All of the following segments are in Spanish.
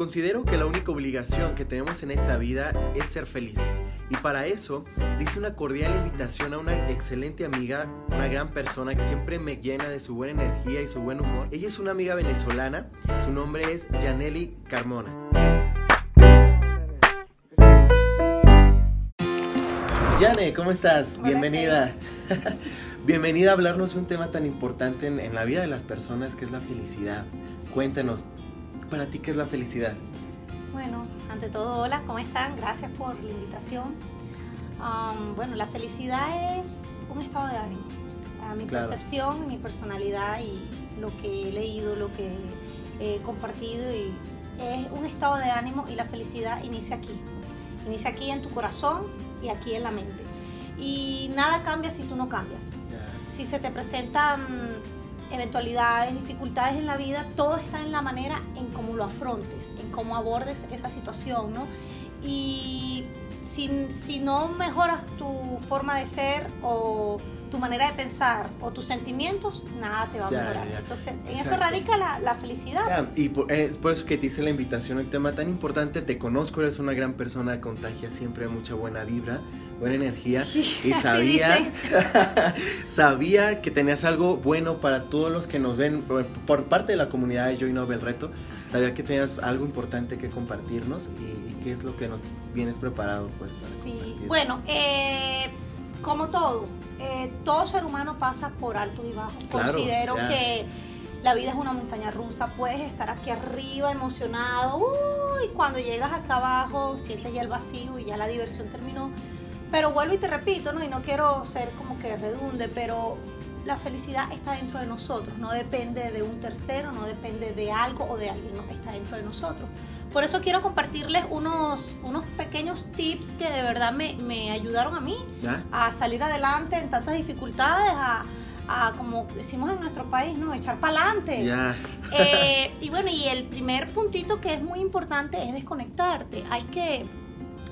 Considero que la única obligación que tenemos en esta vida es ser felices. Y para eso le hice una cordial invitación a una excelente amiga, una gran persona que siempre me llena de su buena energía y su buen humor. Ella es una amiga venezolana, su nombre es Janely Carmona. Jane, ¿cómo estás? Bienvenida. Bienvenida a hablarnos de un tema tan importante en, en la vida de las personas que es la felicidad. Cuéntanos, para ti qué es la felicidad? Bueno, ante todo, hola, ¿cómo están? Gracias por la invitación. Um, bueno, la felicidad es un estado de ánimo. A mi percepción, mi personalidad y lo que he leído, lo que he compartido, y es un estado de ánimo y la felicidad inicia aquí. Inicia aquí en tu corazón y aquí en la mente. Y nada cambia si tú no cambias. Si se te presentan eventualidades, dificultades en la vida, todo está en la manera en cómo lo afrontes, en cómo abordes esa situación, ¿no? Y si, si no mejoras tu forma de ser o tu manera de pensar o tus sentimientos, nada te va a mejorar. Entonces, en eso radica la, felicidad. y por, es por eso que te hice la invitación, un tema tan importante, te conozco, eres una gran persona, contagia siempre mucha buena vibra buena energía y sabía sabía que tenías algo bueno para todos los que nos ven por parte de la comunidad de Joy Nobel Reto sabía que tenías algo importante que compartirnos y, qué es lo que nos vienes preparado pues sí bueno eh, como todo eh, todo ser humano pasa por alto y bajo. Considero que la vida es una montaña rusa, puedes estar aquí arriba emocionado, y cuando llegas acá abajo sientes ya el vacío y ya la diversión terminó, pero vuelvo y te repito, ¿no? Y no quiero ser como que redunde, pero la felicidad está dentro de nosotros, no depende de un tercero, no depende de algo o de alguien, no, está dentro de nosotros. Por eso quiero compartirles unos, unos pequeños tips que de verdad me, ayudaron a mí a salir adelante en tantas dificultades, a, como decimos en nuestro país, ¿no? Echar para adelante. Eh, y bueno, y el primer puntito que es muy importante es desconectarte. Hay que,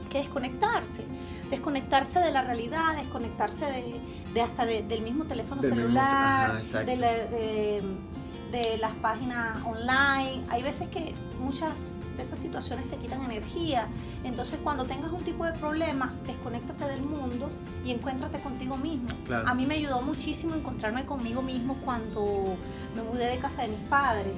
que desconectarse desconectarse de la realidad, desconectarse de, hasta del mismo teléfono celular, de, de, las páginas online. Hay veces que muchas de esas situaciones te quitan energía. Entonces cuando tengas un tipo de problema, desconéctate del mundo y encuéntrate contigo mismo. A mí me ayudó muchísimo encontrarme conmigo mismo cuando me mudé de casa de mis padres,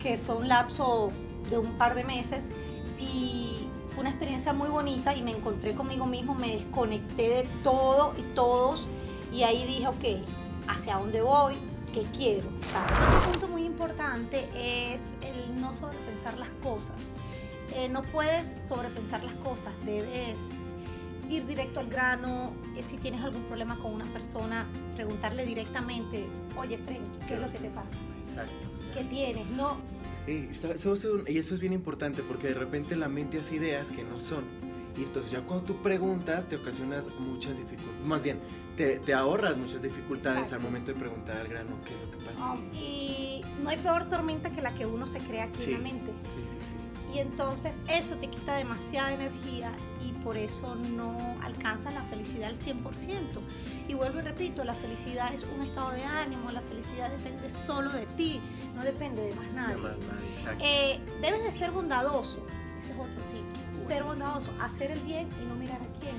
que fue un lapso de un par de meses y fue una experiencia muy bonita y me encontré conmigo mismo, me desconecté de todo y todos y ahí dije, ok, ¿hacia dónde voy? ¿Qué quiero? un punto muy importante es el no sobrepensar las cosas. Eh, no puedes sobrepensar las cosas, debes ir directo al grano. Eh, si tienes algún problema con una persona, preguntarle directamente, oye, Frank, ¿qué es lo que te pasa? Exacto. ¿Qué tienes? No, y eso es bien importante porque de repente la mente hace ideas que no son. Y entonces ya cuando tú preguntas te ocasionas muchas dificultades, más bien te, ahorras muchas dificultades al momento de preguntar al grano qué es lo que pasa. Oh, y no hay peor tormenta que la que uno se crea aquí en la mente. Sí, sí, sí. Y entonces eso te quita demasiada energía y por eso no alcanzas la felicidad al 100%. Y vuelvo y repito, la felicidad es un estado de ánimo, la felicidad depende solo de ti, no depende de más nadie. Eh, debes de ser bondadoso, ese es otro tip. Ser bondadoso, hacer el bien y no mirar a quién.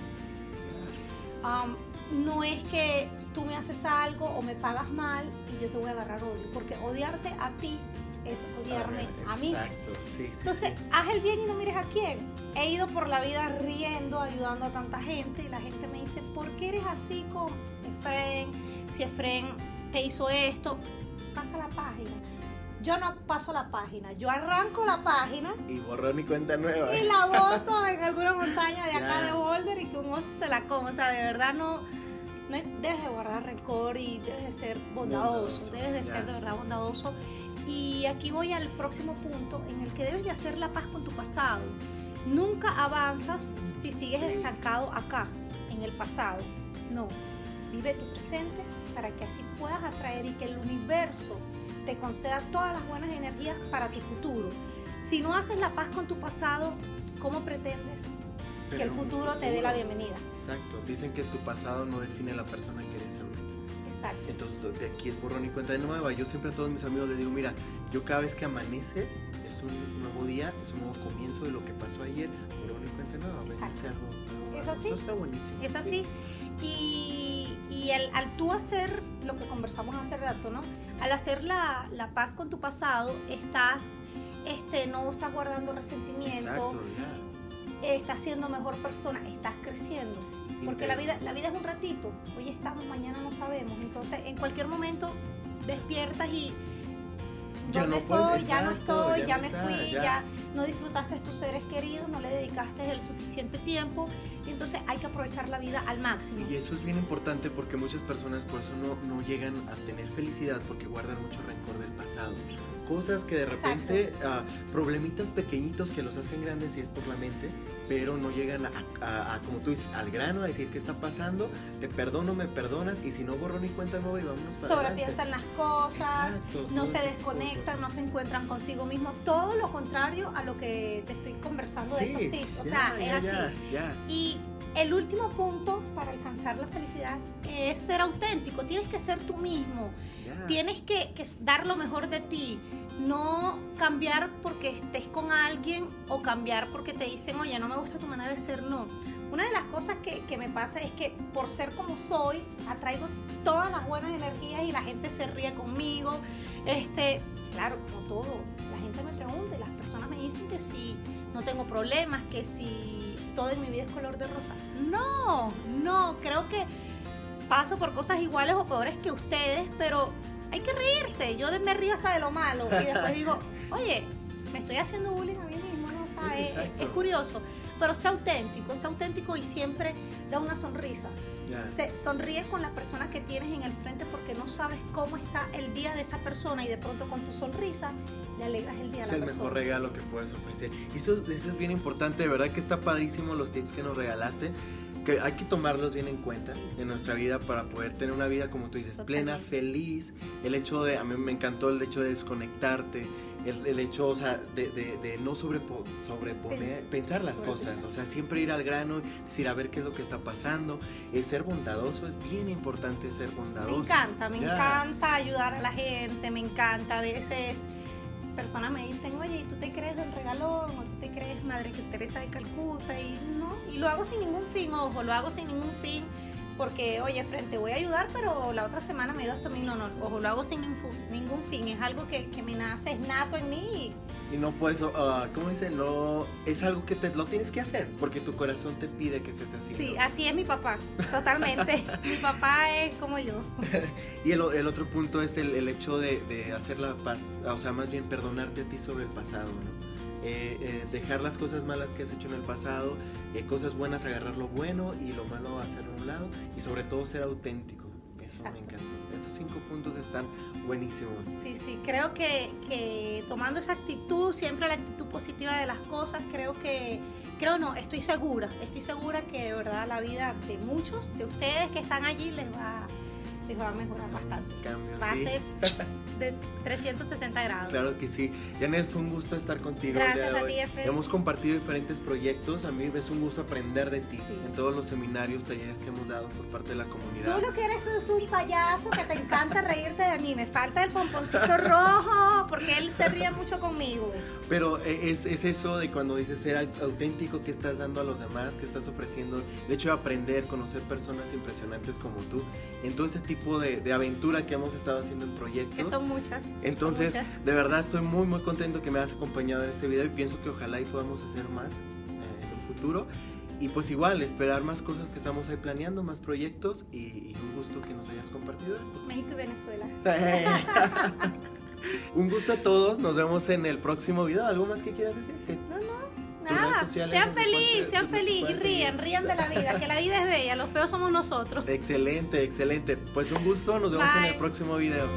no es que tú me haces algo o me pagas mal y yo te voy a agarrar odio, porque odiarte a ti es odiarme a mí. Exacto, sí, sí, Entonces, haz el bien y no mires a quién. He ido por la vida riendo, ayudando a tanta gente y la gente me dice, ¿por qué eres así con Efren? Si Efren te hizo esto, pasa la página. Yo no paso la página, yo arranco la página. Y borro mi cuenta nueva. Y la boto en alguna montaña de acá de Boulder y que un oso se la coma. O sea, de verdad no, no debes de guardar rencor y debes de ser bondadoso. debes de ser de verdad bondadoso y aquí voy al próximo punto en el que debes de hacer la paz con tu pasado. Nunca avanzas si sigues estancado acá, en el pasado. No, vive tu presente para que así puedas atraer y que el universo te conceda todas las buenas energías para tu futuro. Si no haces la paz con tu pasado, ¿cómo pretendes que el futuro te dé la bienvenida? Exacto, dicen que tu pasado no define la persona que eres ahorita. Entonces, de aquí es borrón y cuenta de nueva. Yo siempre a todos mis amigos les digo, mira, yo cada vez que amanece, es un nuevo día, es un nuevo comienzo de lo que pasó ayer, por y cuenta nueva, algo, Es así. Eso está buenísimo. Es así. Y, y al, al, tú hacer lo que conversamos hace rato, ¿no? Al hacer la, la paz con tu pasado, estás, este, no estás guardando resentimiento. Exacto. Estás siendo mejor persona, estás creciendo. Porque la vida, la vida es un ratito. Hoy estamos, mañana no sabemos. Entonces, en cualquier momento despiertas y ya no estoy? ya no estoy, ya, me fui, ya. No disfrutaste de tus seres queridos, no le dedicaste el suficiente tiempo y entonces hay que aprovechar la vida al máximo. Y eso es bien importante porque muchas personas por eso no, no llegan a tener felicidad porque guardan mucho rencor del pasado cosas que de repente, uh, problemitas pequeñitos que los hacen grandes y es por la mente, pero no llegan a, como tú dices, al grano, a decir qué está pasando, te perdono, me perdonas, y si no borro ni cuenta nueva y vámonos para Sobrepiensan las cosas, no se desconectan, no se encuentran consigo mismo, todo lo contrario a lo que te estoy conversando de estos tips. O sea, es así. Y el último punto para alcanzar la felicidad es ser auténtico, tienes que ser tú mismo. Tienes que, dar lo mejor de ti, no cambiar porque estés con alguien o cambiar porque te dicen, oye, no me gusta tu manera de ser, no. Una de las cosas que, me pasa es que por ser como soy, atraigo todas las buenas energías y la gente se ríe conmigo. Este, claro, como todo, la gente me pregunta y las personas me dicen que si no tengo problemas, que si todo en mi vida es color de rosa. No, no, creo que paso por cosas iguales o peores que ustedes, pero hay que reírse. Yo me río hasta de lo malo y después digo, oye, me estoy haciendo bullying a mí mismo, ¿no? O sea, es, curioso. Pero sea auténtico, sea auténtico y siempre da una sonrisa. Se, sonríes con la persona que tienes en el frente porque no sabes cómo está el día de esa persona y de pronto con tu sonrisa le alegras el día a la persona. Es el mejor regalo que puedes ofrecer. Y eso, eso es bien importante, de verdad que está padrísimo los tips que nos regalaste que hay que tomarlos bien en cuenta en nuestra vida para poder tener una vida, como tú dices, plena, feliz. El hecho de, a mí me encantó el hecho de desconectarte, el, hecho, o sea, de, de, no sobreponer, pensar las cosas, o sea, siempre ir al grano, decir, a ver qué es lo que está pasando. El ser bondadoso es bien importante ser bondadoso. Me encanta, me encanta ayudar a la gente, me encanta a veces personas me dicen, oye, ¿y tú te crees del regalón? ¿O tú te crees Madre que Teresa de Calcuta? Y no, y lo hago sin ningún fin, ojo, lo hago sin ningún fin porque, oye, frente, voy a ayudar, pero la otra semana me dio esto mí, no, no, ojo, lo hago sin ningún fin, es algo que, me nace, es nato en mí. Y no puedes, uh, ¿cómo dice? No, es algo que te, lo tienes que hacer, porque tu corazón te pide que seas así. Sí, así es mi papá, totalmente. mi papá es como yo. y el, otro punto es el, hecho de, de hacer la paz, o sea, más bien perdonarte a ti sobre el pasado, ¿no? Eh, eh, dejar las cosas malas que has hecho en el pasado, eh, cosas buenas, agarrar lo bueno y lo malo hacerlo a un lado y sobre todo ser auténtico. Eso me encantó. Esos cinco puntos están buenísimos. Sí, sí, creo que, que, tomando esa actitud, siempre la actitud positiva de las cosas, creo que, creo no, estoy segura, estoy segura que de verdad la vida de muchos de ustedes que están allí les va, les va a mejorar bastante. va a ser de 360 grados. Claro que sí. Janet, fue un gusto estar contigo. Gracias a ti, Efraín. Hemos compartido diferentes proyectos. A mí es un gusto aprender de ti en todos los seminarios, talleres que hemos dado por parte de la comunidad. Tú lo que eres es un payaso que te encanta reírte de mí. Me falta el pomponcito rojo porque él se ríe mucho conmigo. Pero eh, es, es eso de cuando dices ser auténtico, que estás dando a los demás, que estás ofreciendo. El hecho de aprender, conocer personas impresionantes como tú. En todo ese tipo de, de aventura que hemos estado haciendo en proyectos. Que son muchas. Entonces, de verdad estoy muy muy contento que me hayas acompañado en este video y pienso que ojalá y podamos hacer más eh, en el futuro. Y pues igual, esperar más cosas que estamos ahí planeando, más proyectos y, un gusto que nos hayas compartido esto. México y Venezuela. un gusto a todos, nos vemos en el próximo video. ¿Algo más que quieras decir? No, no. Nada, sean felices, sean felices y rían, rían de la vida, que la vida es bella, los feos somos nosotros. Excelente, excelente. Pues un gusto, nos vemos en el próximo video.